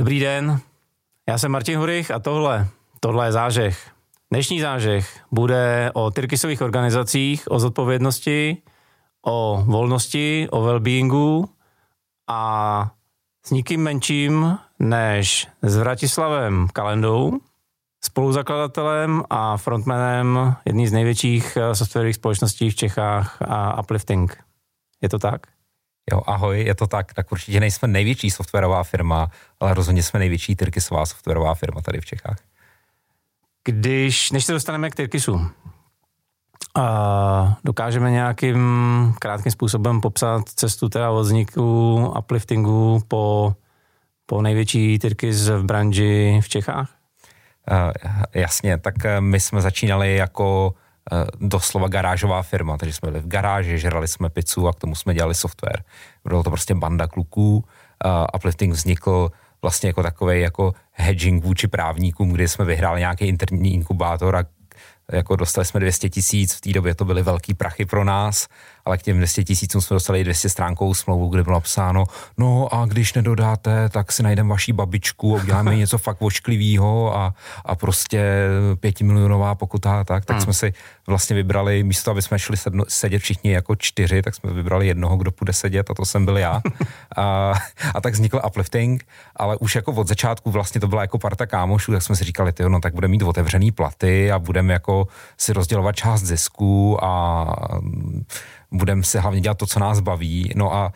Dobrý den, já jsem Martin Hurich a tohle, tohle je zážeh. Dnešní zážeh bude o tyrkisových organizacích, o zodpovědnosti, o volnosti, o wellbeingu a s nikým menším než s Vratislavem Kalendou, spoluzakladatelem a frontmanem jedné z největších eh, softwarových společností v Čechách a Uplifting. Je to tak? Jo, ahoj, je to tak. Tak určitě nejsme největší softwarová firma, ale rozhodně jsme největší Tyrkisová softwarová firma tady v Čechách. Když, než se dostaneme k Tyrkisu, a dokážeme nějakým krátkým způsobem popsat cestu teda od vzniku upliftingu po, po největší Tyrkis v branži v Čechách? Uh, jasně, tak eh, my jsme začínali jako uh, doslova garážová firma, takže jsme byli v garáži, žrali jsme pizzu a k tomu jsme dělali software. Bylo to prostě banda kluků. Uplifting vznikl vlastně jako takový jako hedging vůči právníkům, kdy jsme vyhráli nějaký interní inkubátor a jako dostali jsme 200 tisíc, v té době to byly velký prachy pro nás, ale k těm 200 tisícům jsme dostali 200 stránkou smlouvu, kde bylo napsáno, no a když nedodáte, tak si najdeme vaší babičku, uděláme něco fakt ošklivýho a, a prostě pětimilionová pokuta, tak, tak hmm. jsme si vlastně vybrali, místo aby jsme šli sedno, sedět všichni jako čtyři, tak jsme vybrali jednoho, kdo půjde sedět a to jsem byl já. a, a tak vznikl uplifting, ale už jako od začátku vlastně to byla jako parta kámošů, tak jsme si říkali, tyjo, no tak budeme mít otevřený platy a budeme jako si rozdělovat část zisku a budeme si hlavně dělat to, co nás baví. No a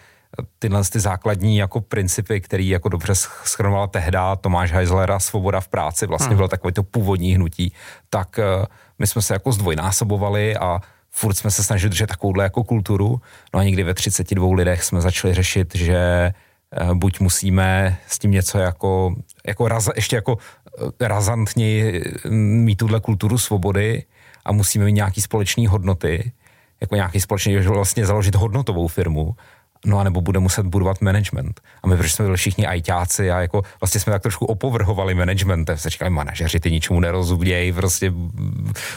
tyhle ty základní jako principy, který jako dobře schrnovala tehda Tomáš Heislera Svoboda v práci, vlastně hmm. bylo takové to původní hnutí, tak uh, my jsme se jako zdvojnásobovali a furt jsme se snažili držet takovouhle jako kulturu. No a někdy ve 32 lidech jsme začali řešit, že uh, buď musíme s tím něco jako, jako raz, ještě jako eh, razantněji mít tuhle kulturu svobody a musíme mít nějaký společné hodnoty, jako nějaký společný, vlastně založit hodnotovou firmu, no a nebo bude muset budovat management. A my, protože jsme byli všichni ajťáci a jako vlastně jsme tak trošku opovrhovali managementem, se říkali, manažeři, ty ničemu nerozumějí, prostě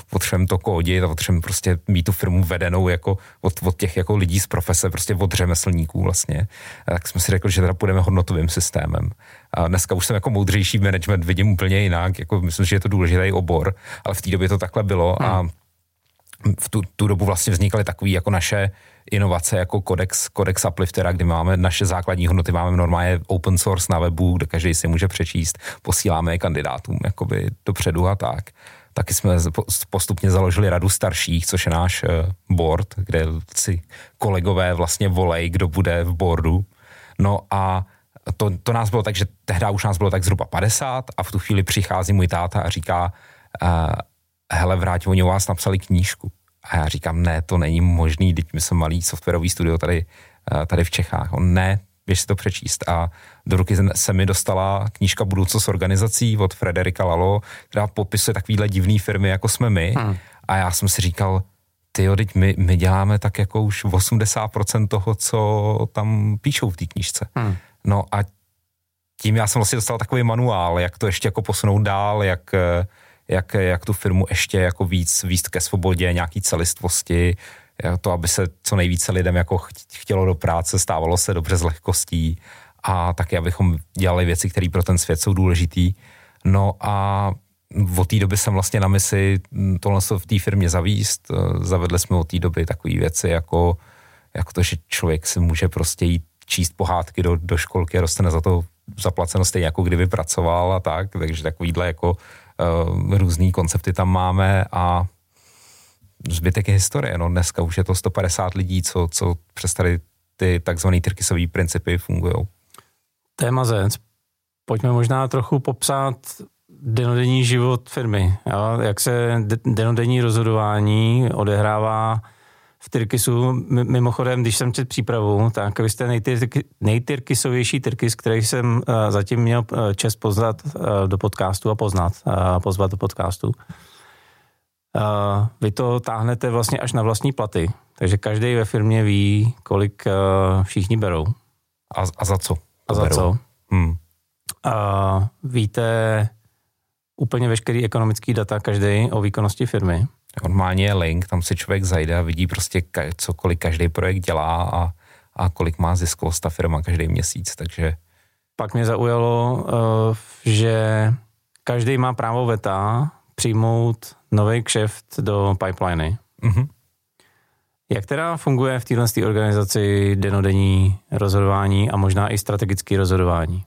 potřebujeme to kódit a potřebujeme prostě mít tu firmu vedenou jako od, od, těch jako lidí z profese, prostě od řemeslníků vlastně. A tak jsme si řekli, že teda půjdeme hodnotovým systémem. A dneska už jsem jako moudřejší management, vidím úplně jinak, jako myslím, že je to důležitý obor, ale v té době to takhle bylo hmm. a v tu, tu dobu vlastně vznikaly takové jako naše inovace jako Codex, Codex Upliftera, kdy máme naše základní hodnoty, máme normálně open source na webu, kde každý si může přečíst, posíláme je kandidátům jakoby dopředu a tak. Taky jsme postupně založili radu starších, což je náš eh, board, kde si kolegové vlastně volej, kdo bude v boardu. No a to, to nás bylo tak, že tehdy už nás bylo tak zhruba 50 a v tu chvíli přichází můj táta a říká, uh, hele, vrát, oni o vás napsali knížku. A já říkám, ne, to není možný, teď my jsme malý softwarový studio tady, eh, tady v Čechách. On ne, běž si to přečíst. A do ruky se mi dostala knížka Budoucnost organizací od Frederika Lalo, která popisuje takovýhle divný firmy, jako jsme my. Hmm. A já jsem si říkal, ty teď my, my děláme tak jako už 80% toho, co tam píšou v té knížce. Hmm. No a tím já jsem vlastně dostal takový manuál, jak to ještě jako posunout dál, jak eh, jak, jak tu firmu ještě jako víc víc ke svobodě, nějaký celistvosti, to, aby se co nejvíce lidem jako chtělo do práce, stávalo se dobře s lehkostí a taky, abychom dělali věci, které pro ten svět jsou důležitý. No a od té doby jsem vlastně na misi tohle v té firmě zavíst. Zavedli jsme od té doby takové věci, jako, jako to, že člověk si může prostě jít číst pohádky do, do školky a dostane za to zaplaceno stejně, jako kdyby pracoval a tak, takže takovýhle jako uh, různý koncepty tam máme a zbytek je historie. No dneska už je to 150 lidí, co, co přes tady ty takzvané tyrkisové principy fungují. Téma Z. Pojďme možná trochu popsat denodenní život firmy. Jo? Jak se denodenní rozhodování odehrává v Tyrkisu. Mimochodem, když jsem četl přípravu, tak vy jste nejtyrkisovější Tyrkis, který jsem uh, zatím měl uh, čest poznat uh, do podcastu a poznat, pozvat do podcastu. Vy to táhnete vlastně až na vlastní platy, takže každý ve firmě ví, kolik všichni berou. A, a za co? A za berou? co? Hmm. Uh, víte úplně veškerý ekonomický data každý o výkonnosti firmy. Normálně je link, tam si člověk zajde a vidí prostě, co kolik každý projekt dělá a, a kolik má ziskovost ta firma každý měsíc, takže pak mě zaujalo, že každý má právo veta přijmout nový kšeft do pipeliny. Mm-hmm. Jak teda funguje v téhle organizaci denodenní rozhodování a možná i strategické rozhodování?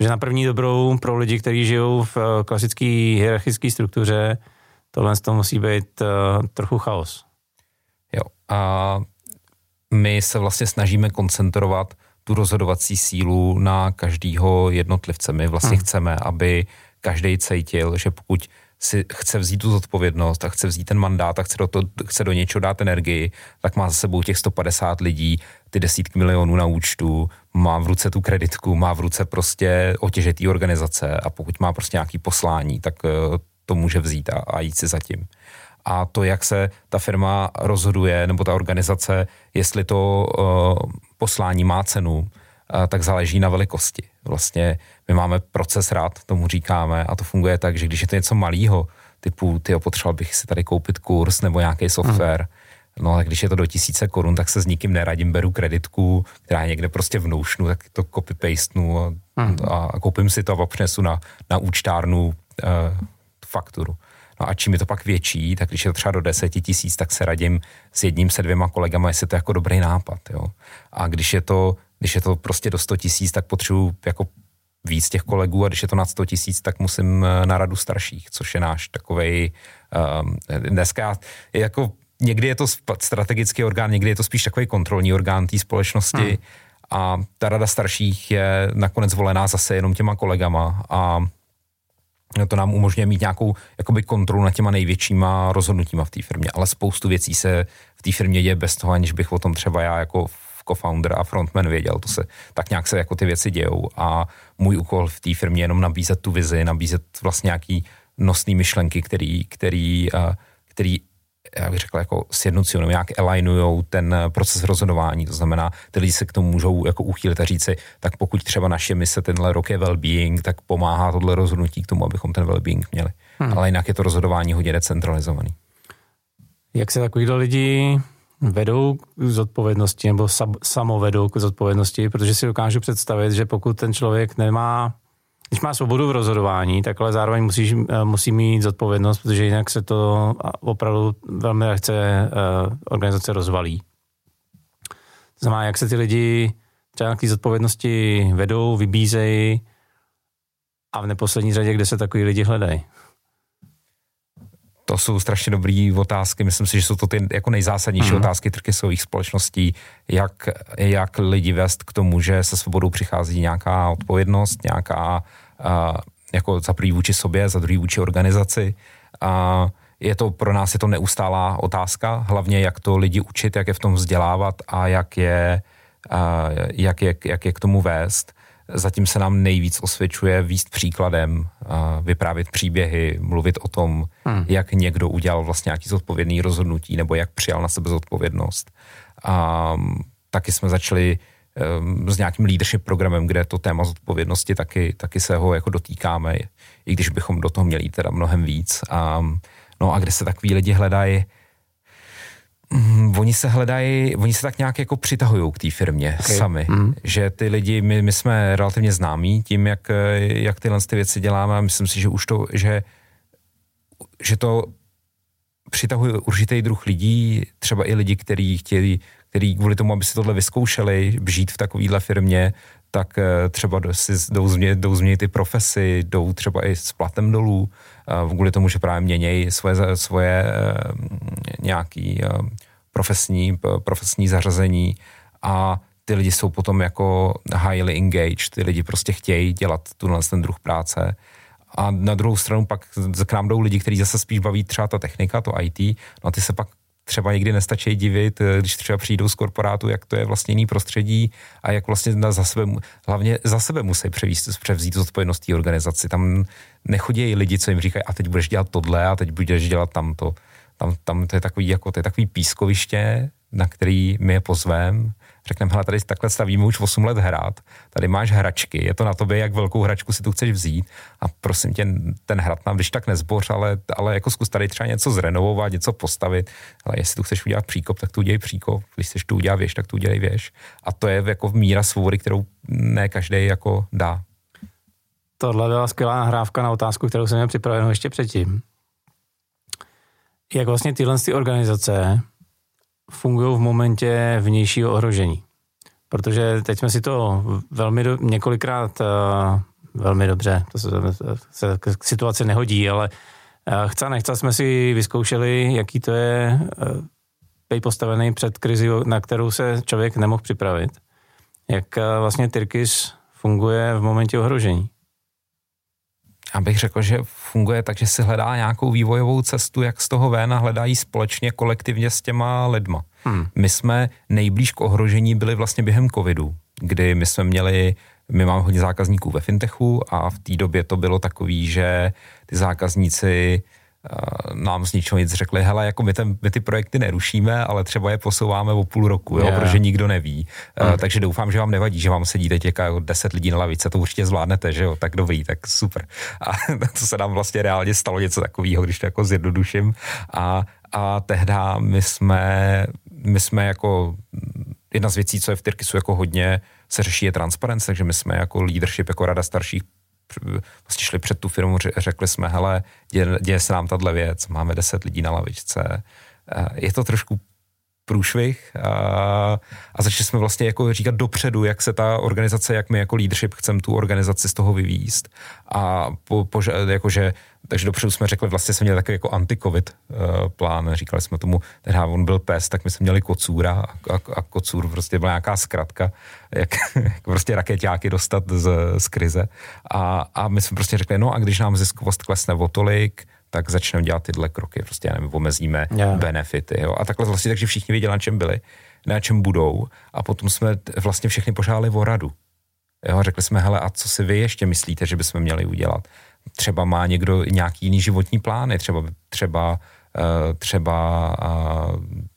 Protože na první dobrou pro lidi, kteří žijou v eh, klasické hierarchické struktuře, tohle to musí být uh, trochu chaos. Jo. A my se vlastně snažíme koncentrovat tu rozhodovací sílu na každého jednotlivce. My vlastně hmm. chceme, aby každý cítil, že pokud si chce vzít tu zodpovědnost a chce vzít ten mandát a chce do, to, chce do něčeho dát energii, tak má za sebou těch 150 lidí, ty desítky milionů na účtu, má v ruce tu kreditku, má v ruce prostě otěžitý organizace a pokud má prostě nějaký poslání, tak eh, to může vzít a, a jít si zatím. A to, jak se ta firma rozhoduje, nebo ta organizace, jestli to uh, poslání má cenu, uh, tak záleží na velikosti. Vlastně my máme proces rád, tomu říkáme, a to funguje tak, že když je to něco malého, typu, ty potřeboval bych si tady koupit kurz nebo nějaký software, hmm. No a když je to do tisíce korun, tak se s nikým neradím, beru kreditku, která je někde prostě v Notionu, tak to copy-pastenu a, hmm. a koupím si to a přinesu na, na účtárnu uh, fakturu. No a čím je to pak větší, tak když je to třeba do deseti tisíc, tak se radím s jedním, se dvěma kolegama, jestli to je jako dobrý nápad. Jo. A když je to, když je to prostě do 100 tisíc, tak potřebuji jako víc těch kolegů a když je to nad 100 tisíc, tak musím eh, na radu starších, což je náš takovej um, dneska jako někdy je to strategický orgán, někdy je to spíš takový kontrolní orgán té společnosti hmm. a ta rada starších je nakonec volená zase jenom těma kolegama a to nám umožňuje mít nějakou jakoby kontrolu nad těma největšíma rozhodnutíma v té firmě, ale spoustu věcí se v té firmě děje bez toho, aniž bych o tom třeba já jako co-founder a frontman věděl, to se tak nějak se jako ty věci dějou a můj úkol v té firmě je jenom nabízet tu vizi, nabízet vlastně nějaký nosný myšlenky, který, který, který já bych řekl, jako sjednocují, nějak alignují ten proces rozhodování. To znamená, ty lidi se k tomu můžou jako uchýlit a říci, tak pokud třeba naše mise tenhle rok je well-being, tak pomáhá tohle rozhodnutí k tomu, abychom ten well-being měli. Hmm. Ale jinak je to rozhodování hodně decentralizovaný. Jak se takovýhle lidi vedou k zodpovědnosti nebo samovedou k zodpovědnosti, protože si dokážu představit, že pokud ten člověk nemá, když má svobodu v rozhodování, tak ale zároveň musí, eh, musí mít zodpovědnost, protože jinak se to opravdu velmi lehce eh, organizace rozvalí. To znamená, jak se ty lidi třeba k zodpovědnosti vedou, vybízejí a v neposlední řadě, kde se takový lidi hledají. To jsou strašně dobré otázky. Myslím si, že jsou to ty jako nejzásadnější mm. otázky trkysových společností, jak, jak lidi vést k tomu, že se svobodou přichází nějaká odpovědnost, nějaká uh, jako za prvý vůči sobě, za druhý vůči organizaci. A je to pro nás je to neustálá otázka, hlavně jak to lidi učit, jak je v tom vzdělávat a jak je, uh, jak je, jak je k tomu vést. Zatím se nám nejvíc osvědčuje výst příkladem, vyprávět příběhy, mluvit o tom, hmm. jak někdo udělal vlastně nějaký zodpovědný rozhodnutí nebo jak přijal na sebe zodpovědnost. A taky jsme začali s nějakým leadership programem, kde to téma zodpovědnosti taky, taky se ho jako dotýkáme, i když bychom do toho měli teda mnohem víc. A, no a kde se takový lidi hledají, Mm, oni se hledají, oni se tak nějak jako přitahují k té firmě okay. sami, mm. že ty lidi, my, my jsme relativně známí tím, jak, jak tyhle ty věci děláme a myslím si, že už to, že, že to přitahuje určitý druh lidí, třeba i lidi, kteří chtěli, který kvůli tomu, aby si tohle vyzkoušeli, žít v takovéhle firmě, tak eh, třeba si jdou změnit, jdou změnit ty profesy, jdou třeba i s platem dolů, kvůli tomu, že právě měnějí svoje, svoje eh, nějaký eh, profesní, profesní zařazení a ty lidi jsou potom jako highly engaged, ty lidi prostě chtějí dělat tuhle ten druh práce. A na druhou stranu pak k nám jdou lidi, kteří zase spíš baví třeba ta technika, to IT, no a ty se pak třeba nikdy nestačí divit, eh, když třeba přijdou z korporátu, jak to je vlastně jiný prostředí a jak vlastně na za sebe, hlavně za sebe musí převíst, převzít zodpovědnost té organizaci. Tam nechodí lidi, co jim říkají, a teď budeš dělat tohle a teď budeš dělat tamto. Tam, tam to je takový, jako, to je takový pískoviště, na který my je pozvem, řekneme, hele, tady takhle stavíme už 8 let hrát, tady máš hračky, je to na tobě, jak velkou hračku si tu chceš vzít a prosím tě, ten hrad nám když tak nezboř, ale, ale jako zkus tady třeba něco zrenovovat, něco postavit, ale jestli tu chceš udělat příkop, tak tu udělej příkop, když chceš tu udělat věž, tak tu udělej věž. A to je jako míra svobody, kterou ne každý jako dá. Tohle byla skvělá nahrávka na otázku, kterou jsem měl připravenou ještě předtím. Jak vlastně tyhle ty organizace fungují v momentě vnějšího ohrožení. Protože teď jsme si to velmi do, několikrát uh, velmi dobře, to se, se k situaci nehodí, ale uh, chce nechce jsme si vyzkoušeli, jaký to je uh, postavený před krizi, na kterou se člověk nemohl připravit. Jak uh, vlastně Tyrkis funguje v momentě ohrožení abych řekl, že funguje tak, že si hledá nějakou vývojovou cestu, jak z toho ven a hledají společně kolektivně s těma lidma. Hmm. My jsme nejblíž k ohrožení byli vlastně během covidu, kdy my jsme měli my máme hodně zákazníků ve fintechu a v té době to bylo takový, že ty zákazníci nám z ničeho nic řekli, hele, jako my, ten, my ty projekty nerušíme, ale třeba je posouváme o půl roku, jo, yeah. protože nikdo neví. Mm. Uh, takže doufám, že vám nevadí, že vám sedí teď jako 10 lidí na lavice, to určitě zvládnete, že jo, tak dobrý, tak super. A to se nám vlastně reálně stalo něco takového, když to jako zjednoduším. A, a tehdy my jsme, my jsme jako jedna z věcí, co je v Tyrkisu jako hodně se řeší, je transparence, takže my jsme jako leadership, jako rada starších vlastně šli před tu firmu, řekli jsme, hele, děje, děje se nám tahle věc, máme deset lidí na lavičce. Eh, je to trošku průšvih a, a začali jsme vlastně jako říkat dopředu, jak se ta organizace, jak my jako leadership chceme tu organizaci z toho vyvíst. A po, po, jakože, takže dopředu jsme řekli, vlastně jsme měli takový jako anti-covid uh, plán, říkali jsme tomu, ten on byl pes, tak my jsme měli kocůra a, a, a kocůr prostě byla nějaká zkratka, jak, jak prostě raketáky dostat z, z krize. A, a my jsme prostě řekli, no a když nám ziskovost klesne o tolik, tak začneme dělat tyhle kroky, prostě já nevím, omezíme yeah. benefity, jo, a takhle vlastně, takže všichni věděli, na čem byli, na čem budou a potom jsme vlastně všechny požádali o radu. Jo, řekli jsme, hele, a co si vy ještě myslíte, že bychom měli udělat? Třeba má někdo nějaký jiný životní plány, třeba, třeba eh, třeba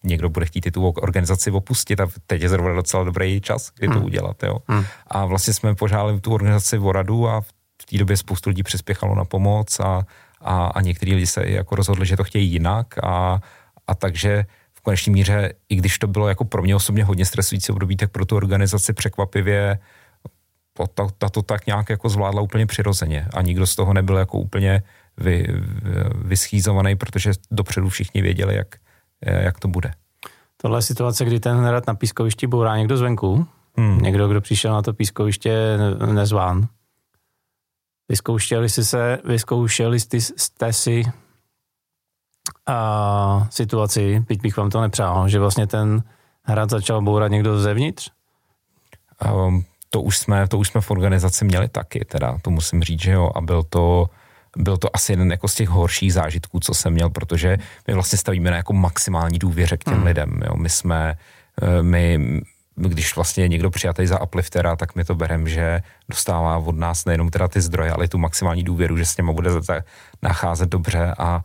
někdo bude chtít tu organizaci opustit a teď je zrovna docela dobrý čas, kdy to hmm. udělat. Jo. Hmm. A vlastně jsme požádali tu organizaci o radu a v té době spoustu lidí přispěchalo na pomoc a, a, a některý lidi se jako rozhodli, že to chtějí jinak a, a takže v konečné míře, i když to bylo jako pro mě osobně hodně stresující období, tak pro tu organizaci překvapivě ta, ta to tak nějak jako zvládla úplně přirozeně a nikdo z toho nebyl jako úplně vy, vyschýzovaný, protože dopředu všichni věděli, jak, jak to bude. Tohle je situace, kdy ten hrad na pískovišti bourá někdo zvenku, hmm. někdo, kdo přišel na to pískoviště nezván. Vyzkoušeli jste se, vyzkoušeli jste si a, situaci, byť bych vám to nepřál, že vlastně ten hrad začal bourat někdo zevnitř? Um, to už jsme, to už jsme v organizaci měli taky, teda to musím říct, že jo, a byl to, byl to asi jeden jako z těch horších zážitků, co jsem měl, protože my vlastně stavíme na jako maximální důvěře k těm hmm. lidem, jo. My jsme, eh, my, když vlastně je někdo přijatý za upliftera, tak my to berem, že dostává od nás nejenom teda ty zdroje, ale i tu maximální důvěru, že s něma bude nacházet dobře a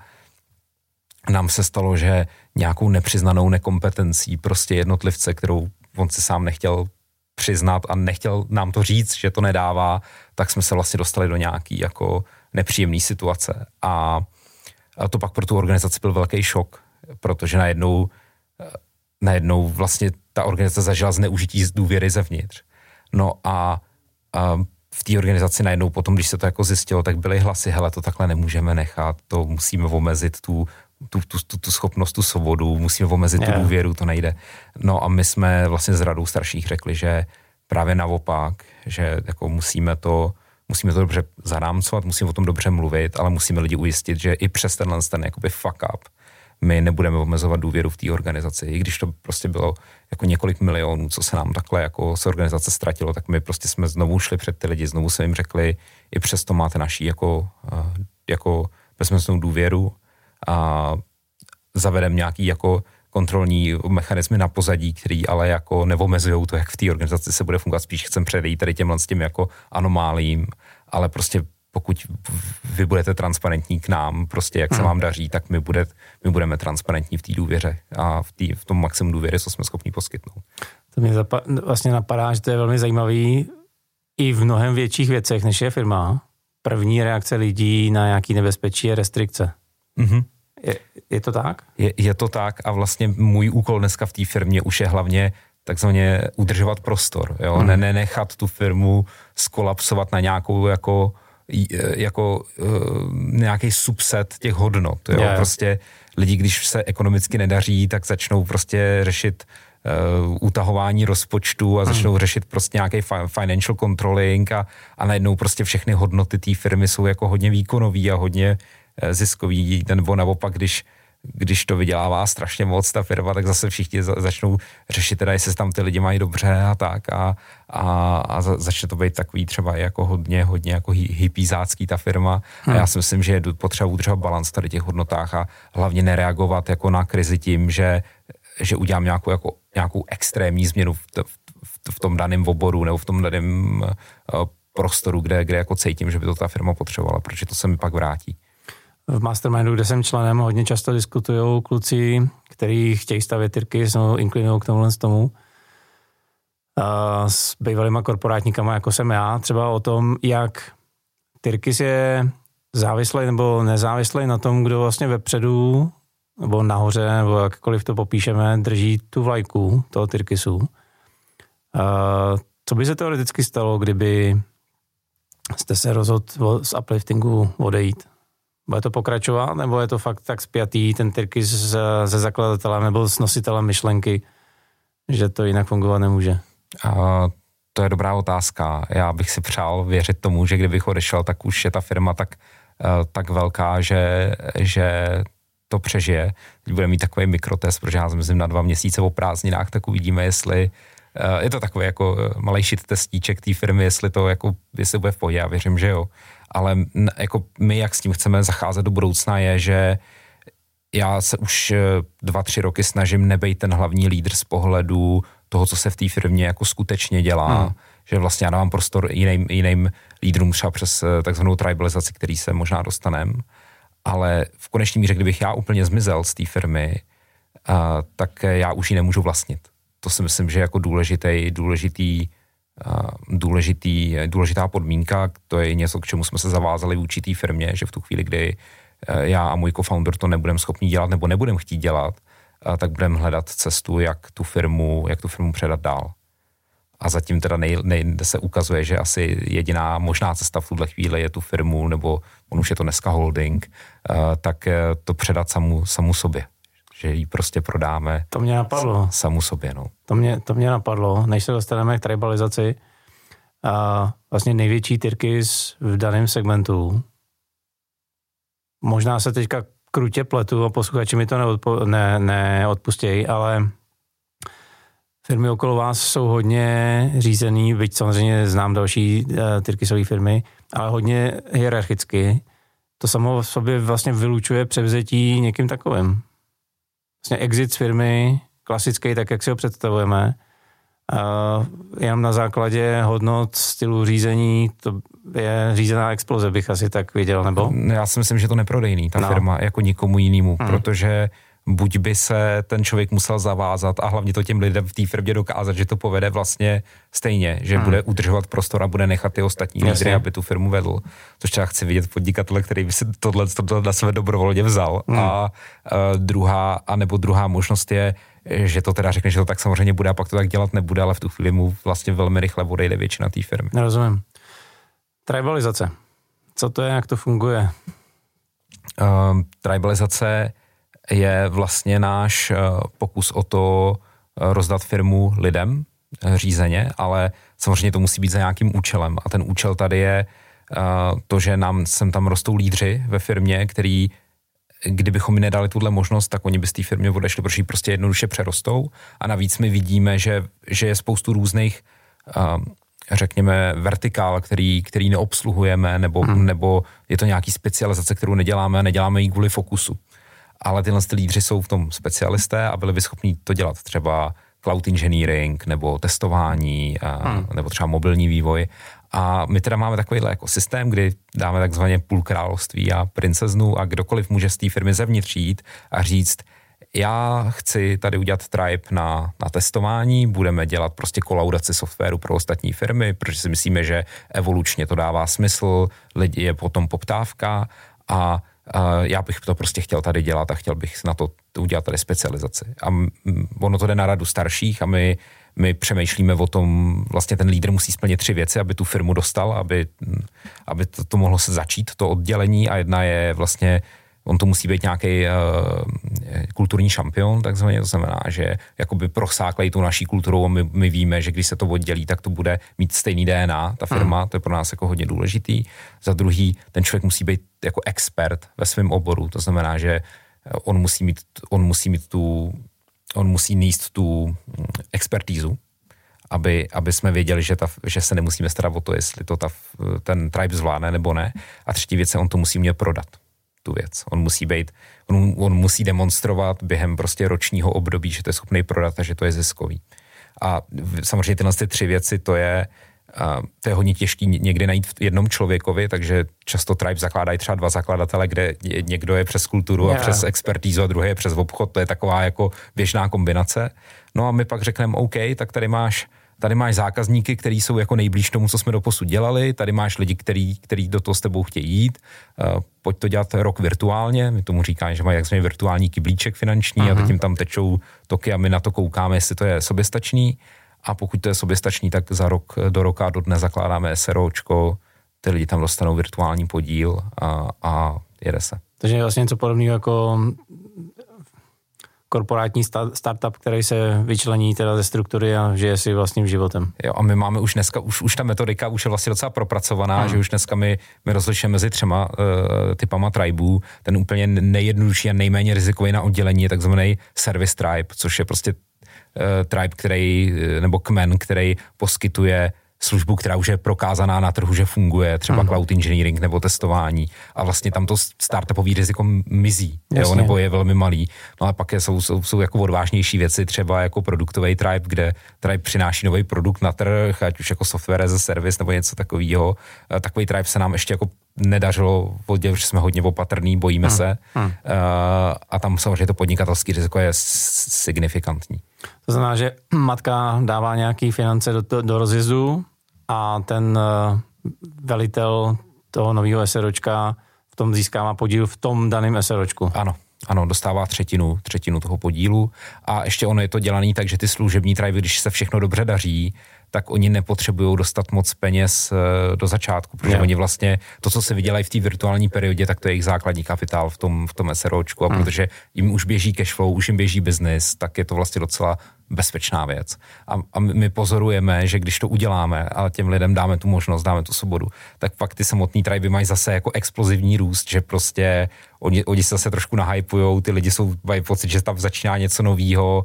nám se stalo, že nějakou nepřiznanou nekompetencí prostě jednotlivce, kterou on si sám nechtěl přiznat a nechtěl nám to říct, že to nedává, tak jsme se vlastně dostali do nějaký jako nepříjemné situace. A, a to pak pro tu organizaci byl velký šok, protože najednou, najednou vlastně ta organizace zažila zneužití z důvěry zevnitř. No a, a v té organizaci najednou potom, když se to jako zjistilo, tak byly hlasy, hele, to takhle nemůžeme nechat, to musíme omezit tu, tu, tu, tu, tu schopnost, tu svobodu, musíme omezit yeah. tu důvěru, to nejde. No a my jsme vlastně s radou starších řekli, že právě naopak, že jako musíme to, musíme to dobře zarámcovat, musíme o tom dobře mluvit, ale musíme lidi ujistit, že i přes tenhle ten jakoby fuck up, my nebudeme omezovat důvěru v té organizaci. I když to prostě bylo jako několik milionů, co se nám takhle jako z organizace ztratilo, tak my prostě jsme znovu šli před ty lidi, znovu jsme jim řekli, i přesto máte naší jako, eh, jako bezmeznou důvěru a zavedeme nějaký jako kontrolní mechanismy na pozadí, který ale jako neomezují to, jak v té organizaci se bude fungovat. Spíš chcem předejít tady těmhle s tím jako anomálím, ale prostě pokud vy budete transparentní k nám, prostě jak se hmm. vám daří, tak my, bude, my budeme transparentní v té důvěře a v, tý, v tom maximum důvěry, co jsme schopni poskytnout. To mě zapa- vlastně napadá, že to je velmi zajímavý i v mnohem větších věcech, než je firma. První reakce lidí na nějaký nebezpečí je restrikce. Mm-hmm. Je, je to tak? Je, je to tak a vlastně můj úkol dneska v té firmě už je hlavně takzvaně udržovat prostor, jo? Hmm. Ne, nenechat tu firmu skolapsovat na nějakou jako, jako uh, nějaký subset těch hodnot, jo? Yeah. Prostě lidi, když se ekonomicky nedaří, tak začnou prostě řešit uh, utahování rozpočtu a hmm. začnou hmm. řešit prostě nějaký financial controlling a, a najednou prostě všechny hodnoty té firmy jsou jako hodně výkonový a hodně uh, ziskový, nebo naopak, když když to vydělává strašně moc ta firma, tak zase všichni začnou řešit teda, jestli tam ty lidi mají dobře a tak a, a, a začne to být takový třeba jako hodně, hodně jako hypízácký ta firma hmm. a já si myslím, že je potřeba udržet balans tady těch hodnotách a hlavně nereagovat jako na krizi tím, že, že udělám nějakou, jako, nějakou extrémní změnu v, v, v tom daném oboru nebo v tom daném uh, prostoru, kde, kde jako cítím, že by to ta firma potřebovala, protože to se mi pak vrátí v Mastermindu, kde jsem členem, hodně často diskutují kluci, kteří chtějí stavět tyrky, jsou inklinují k tomuhle tomu. A s bývalýma korporátníkama, jako jsem já, třeba o tom, jak Tyrkis je závislý nebo nezávislý na tom, kdo vlastně vepředu nebo nahoře, nebo jakkoliv to popíšeme, drží tu vlajku toho Tyrkisu. Co by se teoreticky stalo, kdyby jste se rozhodl z upliftingu odejít? Bude to pokračovat, nebo je to fakt tak spjatý ten Tyrkis se zakladatelem nebo s nositelem myšlenky, že to jinak fungovat nemůže? A to je dobrá otázka. Já bych si přál věřit tomu, že kdybych odešel, tak už je ta firma tak, eh, tak velká, že, že to přežije. Teď bude mít takový mikrotest, protože já myslím na dva měsíce o prázdninách, tak uvidíme, jestli eh, je to takový jako eh, malý šit testíček té firmy, jestli to jako, jestli bude v pohodě, já věřím, že jo ale jako my, jak s tím chceme zacházet do budoucna, je, že já se už eh, dva, tři roky snažím nebejt ten hlavní lídr z pohledu toho, co se v té firmě jako skutečně dělá, hmm. že vlastně já dávám prostor jiným, jiným lídrům třeba přes eh, takzvanou tribalizaci, který se možná dostanem, ale v konečný míře, kdybych já úplně zmizel z té firmy, uh, tak já už ji nemůžu vlastnit. To si myslím, že je jako důležitý, důležitý důležitý, důležitá podmínka, to je něco, k čemu jsme se zavázali v určitý firmě, že v tu chvíli, kdy eh, já a můj co-founder to nebudeme schopni dělat nebo nebudeme chtít dělat, eh, tak budeme hledat cestu, jak tu firmu, jak tu firmu předat dál. A zatím teda nej, nej, se ukazuje, že asi jediná možná cesta v tuhle chvíli je tu firmu, nebo on už je to dneska holding, eh, tak to předat samu, samu sobě že ji prostě prodáme to mě napadlo. samu sobě. No. To, mě, to mě napadlo, než se dostaneme k tribalizaci. A vlastně největší Tyrkis v daném segmentu. Možná se teďka krutě pletu a posluchači mi to neodpo, ne, neodpustějí, ale firmy okolo vás jsou hodně řízený, byť samozřejmě znám další uh, Tyrkisové firmy, ale hodně hierarchicky. To samo v sobě vlastně vylučuje převzetí někým takovým vlastně exit z firmy, klasický, tak jak si ho představujeme, Uh, jenom na základě hodnot stylu řízení, to je řízená exploze, bych asi tak viděl, nebo? Já si myslím, že to neprodejný, ta no. firma, jako nikomu jinému, hmm. protože buď by se ten člověk musel zavázat a hlavně to těm lidem v té firmě dokázat, že to povede vlastně stejně, že hmm. bude udržovat prostor a bude nechat ty ostatní lídry, aby tu firmu vedl. Což třeba chci vidět podnikatele, který by si tohle, tohle na sebe dobrovolně vzal. Hmm. A uh, druhá, a nebo druhá možnost je, že to teda řekne, že to tak samozřejmě bude a pak to tak dělat nebude, ale v tu chvíli mu vlastně velmi rychle odejde většina té firmy. Nerozumím. Tribalizace. Co to je, jak to funguje? Uh, tribalizace je vlastně náš eh, pokus o to eh, rozdat firmu lidem eh, řízeně, ale samozřejmě to musí být za nějakým účelem. A ten účel tady je to, že nám sem tam rostou lídři ve firmě, který kdybychom mi nedali tuhle možnost, tak oni by z té firmy odešli, protože ji prostě jednoduše přerostou. A navíc my vidíme, že, že je spoustu různých, řekněme, vertikál, který, který neobsluhujeme, nebo, hmm. nebo je to nějaký specializace, kterou neděláme a neděláme ji kvůli fokusu ale tyhle ty lídři jsou v tom specialisté a byli by schopni to dělat třeba cloud engineering nebo testování a, hmm. nebo třeba mobilní vývoj. A my teda máme takovýhle jako systém, kdy dáme takzvaně půl království a princeznu a kdokoliv může z té firmy zevnitř jít a říct, já chci tady udělat Tribe na, na testování, budeme dělat prostě kolaudaci softwaru pro ostatní firmy, protože si myslíme, že evolučně to dává smysl, lidi je potom poptávka a já bych to prostě chtěl tady dělat a chtěl bych na to udělat tady specializaci. A ono to jde na radu starších a my, my přemýšlíme o tom, vlastně ten lídr musí splnit tři věci, aby tu firmu dostal, aby, aby to, to mohlo se začít, to oddělení a jedna je vlastně on to musí být nějaký uh, kulturní šampion, takzvaně, to znamená, že jakoby prosáklej tu naší kulturou a my, my víme, že když se to oddělí, tak to bude mít stejný DNA, ta firma, mm. to je pro nás jako hodně důležitý. Za druhý, ten člověk musí být jako expert ve svém oboru, to znamená, že on musí mít, on musí mít tu, on musí níst tu mm, expertízu, aby, aby jsme věděli, že, ta, že se nemusíme starat o to, jestli to ta, ten tribe zvládne nebo ne. A třetí věc je, on to musí mě prodat tu věc. On musí být, on, on musí demonstrovat během prostě ročního období, že to je schopný prodat a že to je ziskový. A samozřejmě tyhle ty tři věci, to je, a to je hodně těžký někdy najít v jednom člověkovi, takže často Tribe zakládají třeba dva zakladatele, kde někdo je přes kulturu yeah. a přes expertízu a druhý je přes obchod, to je taková jako běžná kombinace. No a my pak řekneme, OK, tak tady máš tady máš zákazníky, kteří jsou jako nejblíž tomu, co jsme do posud dělali, tady máš lidi, který, který do toho s tebou chtějí jít, uh, pojď to dělat rok virtuálně, my tomu říkáme, že mají jakzvaný virtuální kyblíček finanční uh-huh. a teď jim tam tečou toky a my na to koukáme, jestli to je soběstačný a pokud to je soběstačný, tak za rok, do roka, do dne zakládáme SROčko, ty lidi tam dostanou virtuální podíl a, a jede se. Takže je vlastně něco podobného jako korporátní startup, který se vyčlení teda ze struktury a žije si vlastním životem. Jo, a my máme už dneska, už, už ta metodika už je vlastně docela propracovaná, hmm. že už dneska my, my rozlišujeme mezi třema uh, typama tribů. Ten úplně nejjednodušší a nejméně rizikový na oddělení je takzvaný service tribe, což je prostě uh, tribe, který, nebo kmen, který poskytuje službu, která už je prokázaná na trhu, že funguje, třeba mm. cloud engineering nebo testování a vlastně tam to startupový riziko mizí, jo, nebo je velmi malý. No a pak je, jsou, jsou, jsou jako odvážnější věci, třeba jako produktový Tribe, kde Tribe přináší nový produkt na trh, ať už jako software as a service nebo něco takového. Takový Tribe se nám ještě jako nedařilo, že jsme hodně opatrný, bojíme hmm. se hmm. a tam samozřejmě to podnikatelské riziko je signifikantní. To znamená, že matka dává nějaké finance do, do rozjezdu a ten uh, velitel toho nového SROčka v tom získává podíl v tom daném SROčku. Ano, ano, dostává třetinu, třetinu toho podílu a ještě ono je to dělané tak, že ty služební trajvy, když se všechno dobře daří, tak oni nepotřebují dostat moc peněz eh, do začátku, protože yeah. oni vlastně to, co se vydělají v té virtuální periodě, tak to je jejich základní kapitál v tom, v tom SROčku a mm. protože jim už běží cashflow, už jim běží biznis, tak je to vlastně docela bezpečná věc. A, a my pozorujeme, že když to uděláme a těm lidem dáme tu možnost, dáme tu svobodu, tak pak ty samotný triby mají zase jako explozivní růst, že prostě oni, oni se zase trošku nahypujou, ty lidi jsou, mají pocit, že tam začíná něco novýho,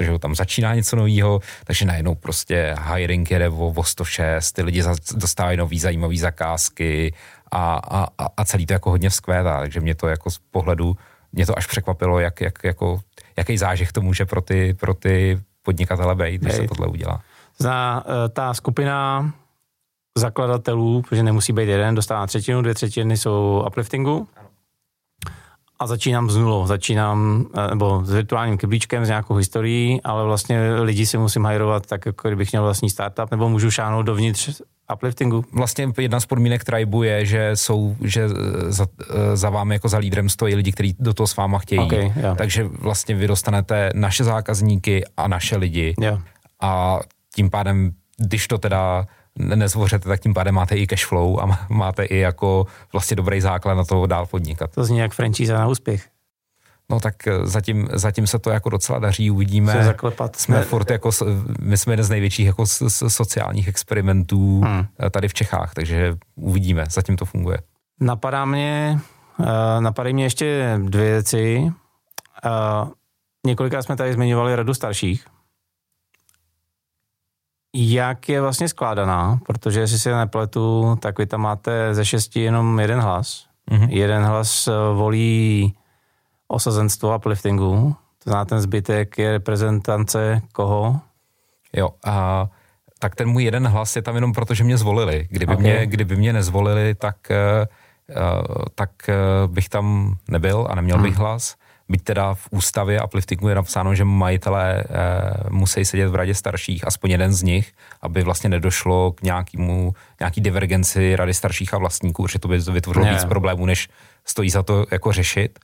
že tam začíná něco novýho, takže najednou prostě hiring jede o, o 106, ty lidi dostávají nový zajímavý zakázky a, a, a celý to jako hodně vzkvétá, takže mě to jako z pohledu mě to až překvapilo, jak, jak, jako, jaký zážeh to může pro ty, pro ty podnikatele být, když se tohle udělá. Za uh, ta skupina zakladatelů, protože nemusí být jeden, dostává třetinu, dvě třetiny jsou upliftingu. A začínám z nulou, začínám eh, nebo s virtuálním kyblíčkem, s nějakou historií, ale vlastně lidi si musím hajrovat tak, jako kdybych měl vlastní startup, nebo můžu šáhnout dovnitř upliftingu? Vlastně jedna z podmínek Tribu je, že jsou, že za, za vámi jako za lídrem stojí lidi, kteří do toho s váma chtějí. Okay, yeah. Takže vlastně vy dostanete naše zákazníky a naše lidi. Yeah. A tím pádem, když to teda nezvořete, tak tím pádem máte i cash flow a máte i jako vlastně dobrý základ na to dál podnikat. To zní jak franchise na úspěch. No tak eh, zatím, zatím se to jako docela daří, uvidíme. Se zaklepat. Jsme ne... furt jako, my jsme jeden z největších jako sociálních experimentů hmm. Eh, tady v Čechách, takže uvidíme, zatím to funguje. Napadá mě, uh, napadají mě ještě dvě věci. Několikrát jsme tady zmiňovali radu starších. Jak je vlastně skládaná? Protože jestli si nepletu, tak vy tam máte ze šesti jenom jeden hlas. Mm-hmm. Jeden hlas volí osazenstvo upliftingu, To znamená, ten zbytek je reprezentance koho? Jo, a tak ten můj jeden hlas je tam jenom proto, že mě zvolili. Kdyby, okay. mě, kdyby mě nezvolili, tak, uh, tak uh, bych tam nebyl a neměl hmm. bych hlas. Byť teda v ústavě a Pliftingu je napsáno, že majitelé uh, musí sedět v radě starších, aspoň jeden z nich, aby vlastně nedošlo k nějakému, nějaký divergenci rady starších a vlastníků, protože to by vytvořilo víc problémů, než stojí za to jako řešit.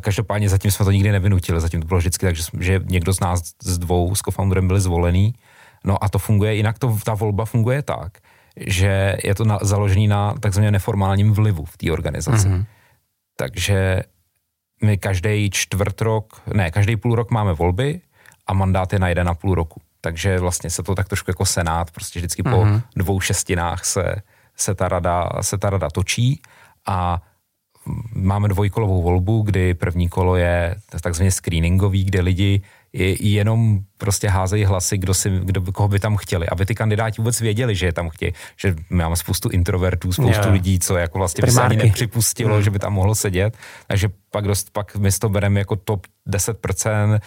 Každopádně zatím jsme to nikdy nevinutili, zatím to bylo vždycky tak, že, že někdo z nás z dvou s co-founderem byli zvolený No a to funguje, jinak to, ta volba funguje tak, že je to na, založený na takzvaném neformálním vlivu v té organizaci. Mm-hmm. Takže my každý čtvrt rok, ne, každý půl rok máme volby a mandát je na jeden a půl roku. Takže vlastně se to tak trošku jako senát, prostě vždycky mm-hmm. po mhm. dvou šestinách se, se, ta rada, se ta rada točí a máme dvojkolovou volbu, kdy první kolo je takzvaně screeningový, kde lidi jenom prostě házejí hlasy, kdo si, kdo, koho by tam chtěli, aby ty kandidáti vůbec věděli, že je tam chtějí, že máme spoustu introvertů, spoustu yeah. lidí, co jako vlastně by se ani nepřipustilo, mm. že by tam mohlo sedět, takže pak, dost, pak my to bereme jako top 10%,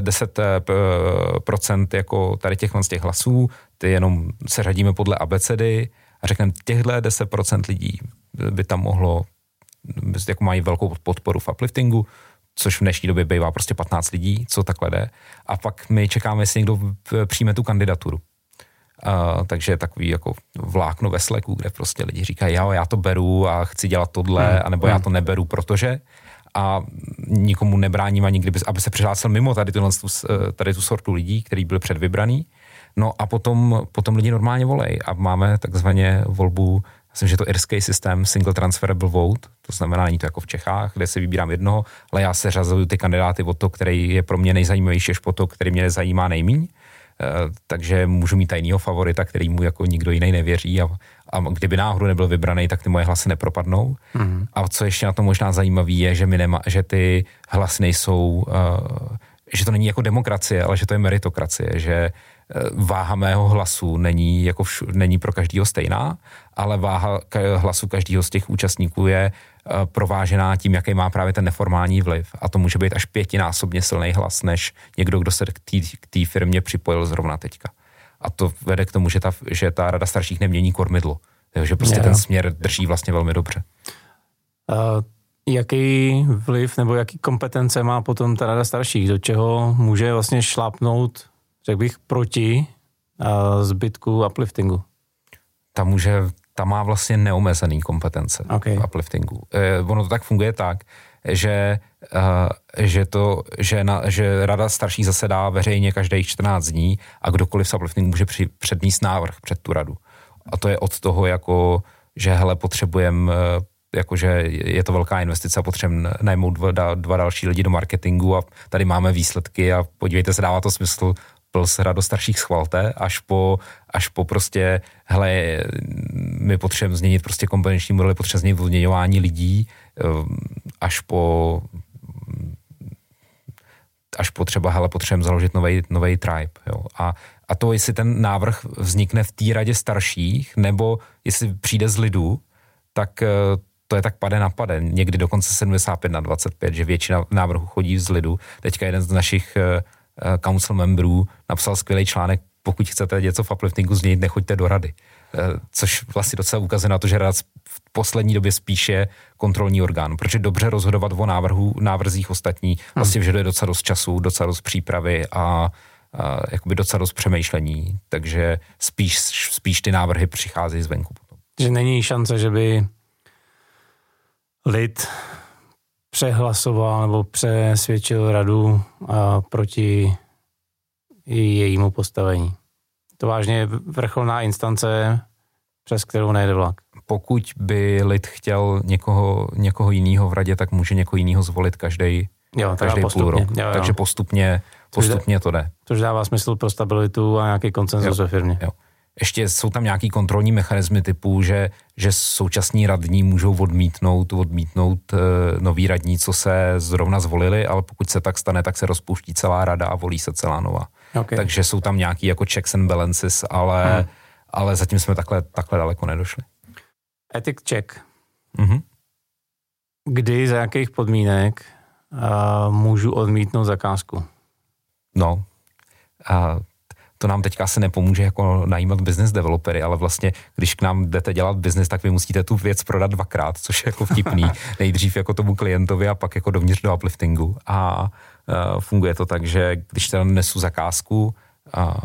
10% eh, jako tady těch, z těch hlasů, ty jenom se řadíme podle abecedy a řekneme, těchto 10% lidí by tam mohlo, jako mají velkou podporu v upliftingu, což v dnešní době bývá prostě 15 lidí, co takhle jde. A pak my čekáme, jestli někdo přijme tu kandidaturu. Uh, takže takový jako vlákno ve sleku, kde prostě lidi říkají, jo, já to beru a chci dělat tohle, hmm. anebo já hmm. to neberu, protože a nikomu nebráním ani kdyby, aby se přihlásil mimo tady, tuhle, tady tu sortu lidí, který byl předvybraný. No a potom, potom lidi normálně volej a máme takzvaně volbu Myslím, že to irský systém single transferable vote, to znamená, není to jako v Čechách, kde si vybírám jednoho, ale já se řazuju ty kandidáty od to, který je pro mě nejzajímavější, až po to, který mě zajímá nejmíň. E, takže můžu mít tajného favorita, který mu jako nikdo jiný nevěří a, a kdyby náhodou nebyl vybraný, tak ty moje hlasy nepropadnou. Mm. A co ještě na to možná zajímavé je, že, my nema, že ty hlasy nejsou, uh, že to není jako demokracie, ale že to je meritokracie, že Eh, váha mého hlasu není, jako všu, není pro každého stejná, ale váha hlasu každého z těch účastníků je eh, provážená tím, jaký má právě ten neformální vliv. A to může být až pětinásobně silný hlas, než někdo, kdo se k té firmě připojil zrovna teďka. A to vede k tomu, že ta, že ta rada starších nemění kormidlo. Takže prostě ten směr drží vlastně velmi dobře. Uh, jaký vliv nebo jaký kompetence má potom ta rada starších? Do čeho může vlastně šlápnout řekl bych, proti zbytku upliftingu? Ta může, ta má vlastně neomezený kompetence okay. v upliftingu. E, ono to tak funguje tak, že, uh, že, to, že, na, že rada starších zasedá veřejně každých 14 dní a kdokoliv z upliftingu může při, předníst návrh před tu radu. A to je od toho, jako, že hele, potřebujeme jakože je to velká investice a potřebujeme najmout dva, dva další lidi do marketingu a tady máme výsledky a podívejte se, dává to smysl, Plus rado starších schvalte, až po, až po prostě, hele, my potřebujeme změnit prostě kompetenční modely, potřebujeme změnit odměňování lidí, ehm, až po až po třeba, hele, potřebujeme založit nový tribe, jo. A, a to, jestli ten návrh vznikne v té radě starších, nebo jestli přijde z lidu, tak eh, to je tak pade na pade. Někdy dokonce 75 na 25, že většina návrhů chodí z lidu. Teďka jeden z našich eh, Eh, council memberů napsal skvělý článek, pokud chcete něco v upliftingu změnit, nechoďte do rady. Eh, což vlastně docela ukazuje na to, že rada v poslední době spíše kontrolní orgán, protože dobře rozhodovat o návrhu, návrzích ostatní vlastně vyžaduje docela dost času, docela dost přípravy a, a jakoby docela dost přemýšlení, takže spíš, spíš ty návrhy přicházejí zvenku. Že není šance, že by lid přehlasoval nebo přesvědčil radu a proti jejímu postavení. To vážně je vrcholná instance, přes kterou nejde vlak. Pokud by lid chtěl někoho, někoho jiného v radě, tak může někoho jiného zvolit každý každý půl rok. Jo, jo. Takže postupně, postupně to jde. Což dává smysl pro stabilitu a nějaký koncenzus ve firmě. Jo. Ještě jsou tam nějaký kontrolní mechanismy typu, že, že současní radní můžou odmítnout, odmítnout e, nový radní, co se zrovna zvolili, ale pokud se tak stane, tak se rozpouští celá rada a volí se celá nová. Okay. Takže jsou tam nějaký jako checks and balances, ale, hmm. ale zatím jsme takhle, takhle daleko nedošli. Ethic check. Mm-hmm. Kdy, za jakých podmínek můžu odmítnout zakázku? No, a to nám teďka asi nepomůže jako najímat business developery, ale vlastně, když k nám jdete dělat business, tak vy musíte tu věc prodat dvakrát, což je jako vtipný. Nejdřív jako tomu klientovi a pak jako dovnitř do upliftingu. A uh, funguje to tak, že když teda nesu zakázku, a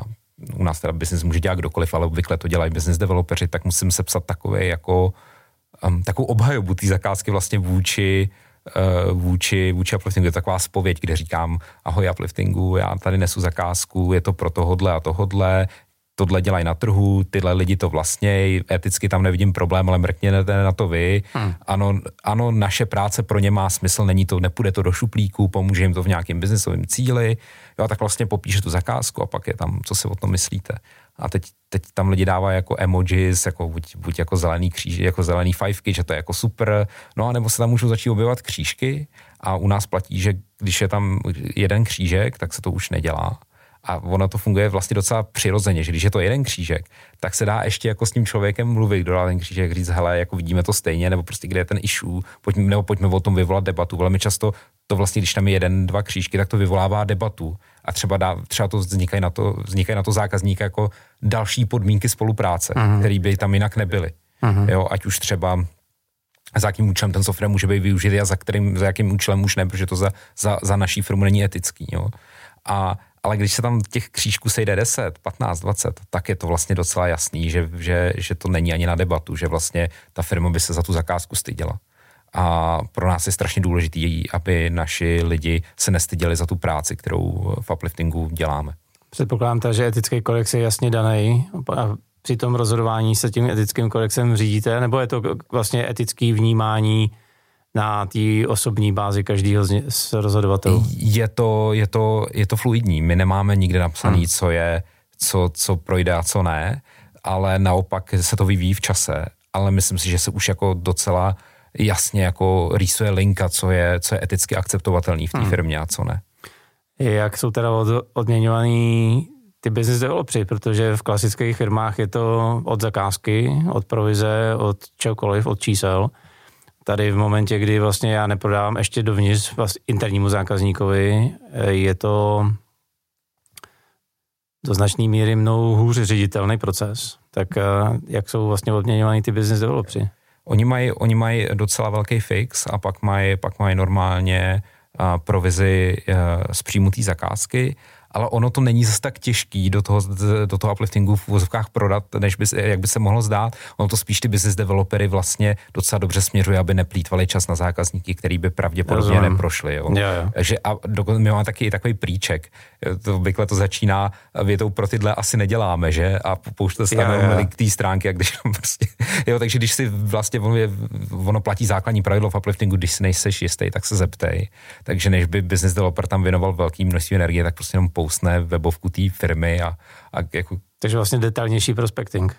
u nás teda business může dělat kdokoliv, ale obvykle to dělají business developeři, tak musím sepsat takové jako um, takovou obhajobu té zakázky vlastně vůči uh, vůči, vůči upliftingu. Je to taková spověď, kde říkám, ahoj upliftingu, já tady nesu zakázku, je to pro tohodle a tohodle, tohle dělají na trhu, tyhle lidi to vlastně, eticky tam nevidím problém, ale mrkněte na to vy. Hmm. Ano, ano, naše práce pro ně má smysl, není to, nepůjde to do šuplíku, pomůže jim to v nějakém biznesovém cíli, jo, tak vlastně popíše tu zakázku a pak je tam, co si o tom myslíte. A teď, teď tam lidi dávají jako emojis, jako buď, buď jako zelený kříž, jako zelený fajfky, že to je jako super, no a nebo se tam můžou začít objevovat křížky a u nás platí, že když je tam jeden křížek, tak se to už nedělá. A ono to funguje vlastně docela přirozeně, že když je to jeden křížek, tak se dá ještě jako s tím člověkem mluvit, kdo dá ten křížek, říct, hele, jako vidíme to stejně, nebo prostě kde je ten issue, pojďme, nebo pojďme o tom vyvolat debatu. Velmi často to vlastně, když tam je jeden, dva křížky, tak to vyvolává debatu a třeba, dá, třeba to vznikají na to, vznikají na to zákazníka jako další podmínky spolupráce, uh-huh. které by tam jinak nebyly. Uh-huh. Jo, ať už třeba za jakým účelem ten software může být využit a za, kterým, za jakým účelem už ne, protože to za, za, za naší firmu není etický. Jo. A ale když se tam těch křížků sejde 10, 15, 20, tak je to vlastně docela jasný, že, že, že to není ani na debatu, že vlastně ta firma by se za tu zakázku styděla. A pro nás je strašně důležitý, aby naši lidi se nestyděli za tu práci, kterou v upliftingu děláme. Předpokládám že etický kodex je jasně daný a při tom rozhodování se tím etickým kodexem řídíte, nebo je to vlastně etický vnímání na té osobní bázi každého z, rozhodovatelů? Je to, je, to, je to fluidní. My nemáme nikde napsaný, hmm. co je, co, co projde a co ne, ale naopak se to vyvíjí v čase. Ale myslím si, že se už jako docela jasně jako rýsuje linka, co je, co je eticky akceptovatelný v té hmm. firmě a co ne. Jak jsou teda od, odměňovaný ty business developři, protože v klasických firmách je to od zakázky, od provize, od čehokoliv, od čísel tady v momentě, kdy vlastně já neprodávám ještě dovnitř vlastně internímu zákazníkovi, eh, je to do značné míry mnou hůř ředitelný proces. Tak eh, jak jsou vlastně odměňovaný ty business developři? Oni mají, oni mají docela velký fix a pak mají, pak mají normálně provizi uh, z příjmu té zakázky ale ono to není zase tak těžký do toho, do toho upliftingu v úvozovkách prodat, než by, jak by se mohlo zdát. Ono to spíš ty business developery vlastně docela dobře směřuje, aby neplýtvali čas na zákazníky, který by pravděpodobně Rozumím. neprošli. Jo. Jo, jo. Že a dokonce my máme taky takový príček, to obvykle to začíná větou pro tyhle asi neděláme, že? A pouštěte se tam link té stránky, a když prostě, jo, takže když si vlastně ono, je, ono platí základní pravidlo v upliftingu, když si nejseš jistý, tak se zeptej. Takže než by business developer tam věnoval velký množství energie, tak prostě jenom poustne webovku té firmy a, a jako... Takže vlastně detailnější prospecting.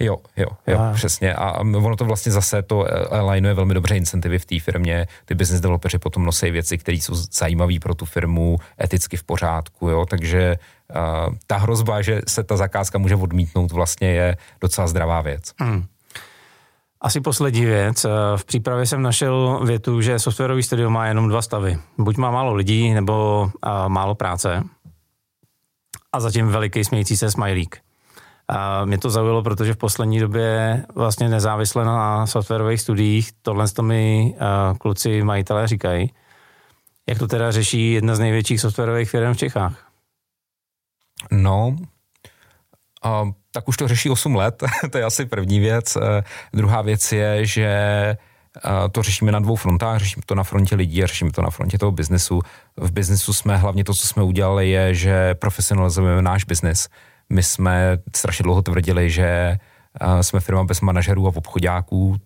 Jo, jo, jo, a. přesně. A ono to vlastně zase to alignuje velmi dobře incentivy v té firmě. Ty business developeri potom nosí věci, které jsou zajímavé pro tu firmu, eticky v pořádku, jo, takže uh, ta hrozba, že se ta zakázka může odmítnout, vlastně je docela zdravá věc. Hmm. Asi poslední věc. V přípravě jsem našel větu, že softwarový studio má jenom dva stavy. Buď má málo lidí, nebo uh, málo práce a zatím veliký smějící se smajlík. A mě to zaujalo, protože v poslední době vlastně nezávisle na softwarových studiích tohle to mi kluci majitelé říkají. Jak to teda řeší jedna z největších softwarových firm v Čechách? No, a, tak už to řeší 8 let, to je asi první věc. E, druhá věc je, že to řešíme na dvou frontách, řešíme to na frontě lidí a řešíme to na frontě toho biznesu. V biznesu jsme hlavně to, co jsme udělali, je, že profesionalizujeme náš biznes. My jsme strašně dlouho tvrdili, že jsme firma bez manažerů a obchodáků.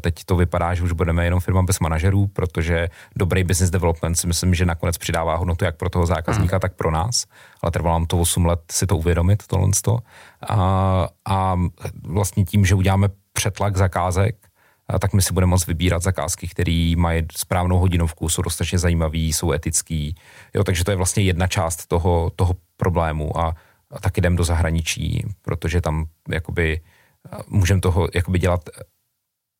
Teď to vypadá, že už budeme jenom firma bez manažerů, protože dobrý business development si myslím, že nakonec přidává hodnotu jak pro toho zákazníka, mm. tak pro nás. Ale trvalo nám to 8 let si to uvědomit, tohle. A, a vlastně tím, že uděláme přetlak zakázek, tak my si budeme moct vybírat zakázky, které mají správnou hodinovku, jsou dostatečně zajímavý, jsou etický. Jo, takže to je vlastně jedna část toho, toho problému a, a taky jdem do zahraničí, protože tam jakoby můžeme toho jakoby dělat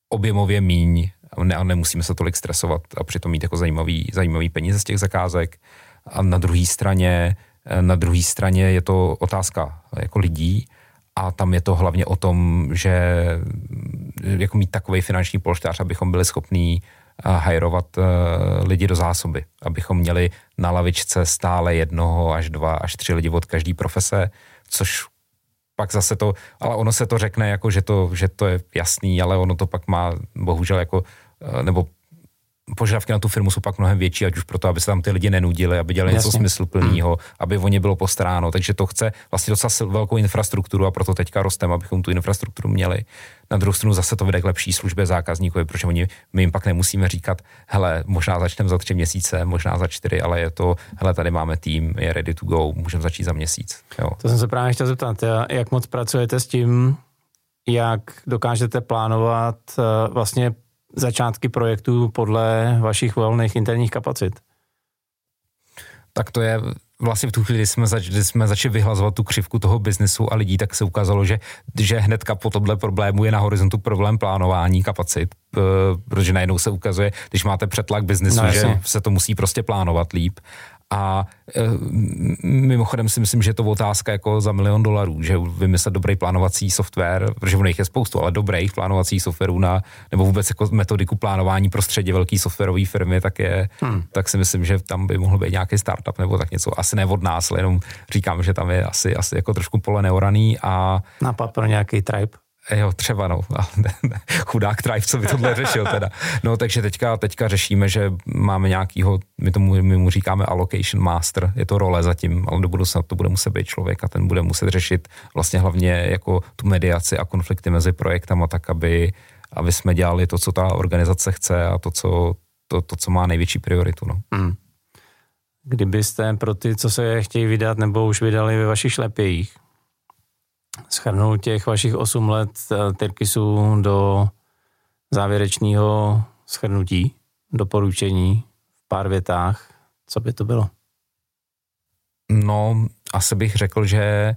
objemově míň a, ne, a nemusíme se tolik stresovat a přitom mít jako zajímavý, zajímavý peníze z těch zakázek. A na druhé straně, na druhé straně je to otázka jako lidí, a tam je to hlavně o tom, že jako mít takový finanční polštář, abychom byli schopní hajrovat uh, lidi do zásoby, abychom měli na lavičce stále jednoho až dva až tři lidi od každé profese, což pak zase to, ale ono se to řekne jako, že to, že to je jasný, ale ono to pak má bohužel jako, nebo požadavky na tu firmu jsou pak mnohem větší, ať už proto, aby se tam ty lidi nenudili, aby dělali Jasně. něco smysluplného, hmm. aby o ně bylo postaráno. Takže to chce vlastně docela velkou infrastrukturu a proto teďka rostem, abychom tu infrastrukturu měli. Na druhou stranu zase to vede k lepší službě zákazníkovi, protože oni, my jim pak nemusíme říkat, hele, možná začneme za tři měsíce, možná za čtyři, ale je to, hele, tady máme tým, je ready to go, můžeme začít za měsíc. Jo. To jsem se právě chtěl zeptat, jak moc pracujete s tím, jak dokážete plánovat eh, vlastně začátky projektu podle vašich volných interních kapacit? Tak to je vlastně v tu chvíli, kdy jsme, zač, kdy jsme začali vyhlazovat tu křivku toho biznesu a lidí, tak se ukázalo, že, že hnedka po tomhle problému je na horizontu problém plánování kapacit, protože najednou se ukazuje, když máte přetlak biznesu, no, že se to musí prostě plánovat líp a e, mimochodem si myslím, že je to otázka jako za milion dolarů, že vymyslet dobrý plánovací software, protože ono jich je spoustu, ale dobrých plánovacích softwarů na, nebo vůbec jako metodiku plánování prostředí velké softwarové firmy, tak je, hmm. tak si myslím, že tam by mohl být nějaký startup nebo tak něco. Asi ne od nás, ale jenom říkám, že tam je asi, asi jako trošku pole neoraný a... Nápad pro nějaký tribe? Jo, třeba no, chudák by tohle řešil teda. No takže teďka, teďka řešíme, že máme nějakýho, my tomu, my mu říkáme allocation master, je to role zatím, ale do budoucna to bude muset být člověk a ten bude muset řešit vlastně hlavně jako tu mediaci a konflikty mezi projektama tak, aby, aby jsme dělali to, co ta organizace chce a to, co, to, to, co má největší prioritu. No. Hmm. Kdybyste pro ty, co se chtějí vydat nebo už vydali ve vašich šlepějích, schrnout těch vašich 8 let eh, Tyrkisu do závěrečného schrnutí, doporučení v pár větách, co by to bylo? No, asi bych řekl, že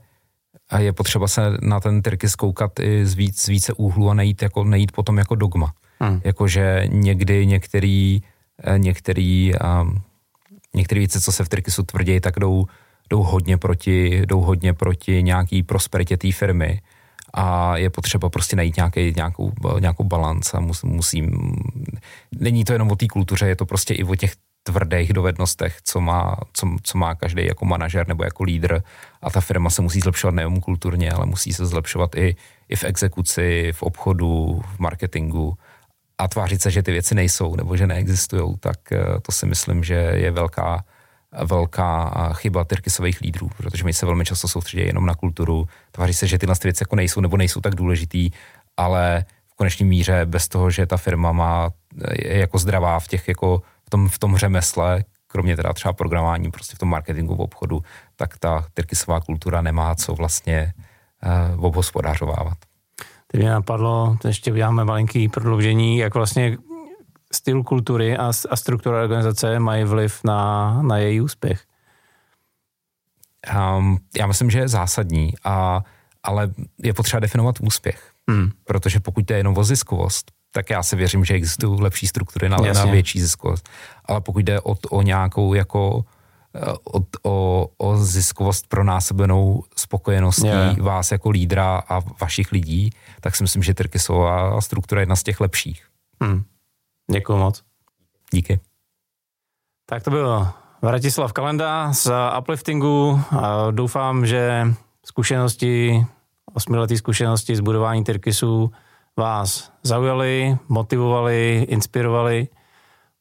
je potřeba se na ten Tyrkis koukat i z, víc, z více úhlu a nejít, jako, nejít potom jako dogma. Hmm. Jakože někdy některý, eh, některý, um, některé věci, co se v Tyrkisu tvrdí, tak jdou jdou hodně proti, jdou hodně proti nějaký prosperitě té firmy a je potřeba prostě najít nějaký, nějakou, nějakou balans a mus, musím, není to jenom o té kultuře, je to prostě i o těch tvrdých dovednostech, co má, co, co má každý jako manažer nebo jako lídr a ta firma se musí zlepšovat nejenom kulturně, ale musí se zlepšovat i, i v exekuci, v obchodu, v marketingu. A tvářit se, že ty věci nejsou nebo že neexistují, tak eh, to si myslím, že je velká, velká chyba tyrkisových lídrů, protože my se velmi často soustředí jenom na kulturu, tváří se, že tyhle věci jako nejsou nebo nejsou tak důležitý, ale v konečné míře bez toho, že ta firma má, je jako zdravá v těch jako v tom, v tom řemesle, kromě teda třeba programování, prostě v tom marketingu v obchodu, tak ta tyrkisová kultura nemá co vlastně uh, obhospodařovávat. Teď mě napadlo, ještě uděláme malinký prodloužení, jak vlastně styl kultury a, a struktura organizace mají vliv na, na její úspěch? Um, já myslím, že je zásadní, a, ale je potřeba definovat úspěch. Hmm. Protože pokud to je jenom o ziskovost, tak já si věřím, že existují lepší struktury na, na větší ziskovost. Ale pokud jde o, o nějakou jako eh, o, o, o ziskovost násobenou spokojeností yeah. vás jako lídra a vašich lidí, tak si myslím, že Tyrkisová struktura je jedna z těch lepších. Hmm. Děkuji moc. Díky. Tak to bylo Vratislav Kalenda z Upliftingu. Doufám, že zkušenosti, osmiletý zkušenosti z budování Tyrkisu vás zaujaly, motivovali, inspirovali.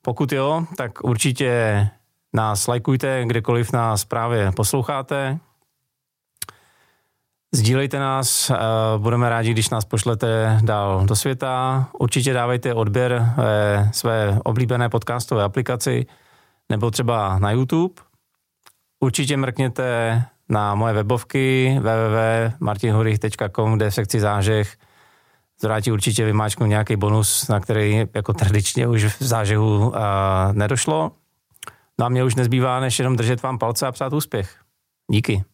Pokud jo, tak určitě nás lajkujte, kdekoliv nás právě posloucháte. Sdílejte nás, eh, budeme rádi, když nás pošlete dál do světa. Určitě dávejte odběr ve své oblíbené podcastové aplikaci nebo třeba na YouTube. Určitě mrkněte na moje webovky www.martinhurich.com, kde v sekci zážeh zvrátí určitě vymáčknu nějaký bonus, na který jako tradičně už v zážehu uh, nedošlo. No a mě už nezbývá, než jenom držet vám palce a přát úspěch. Díky.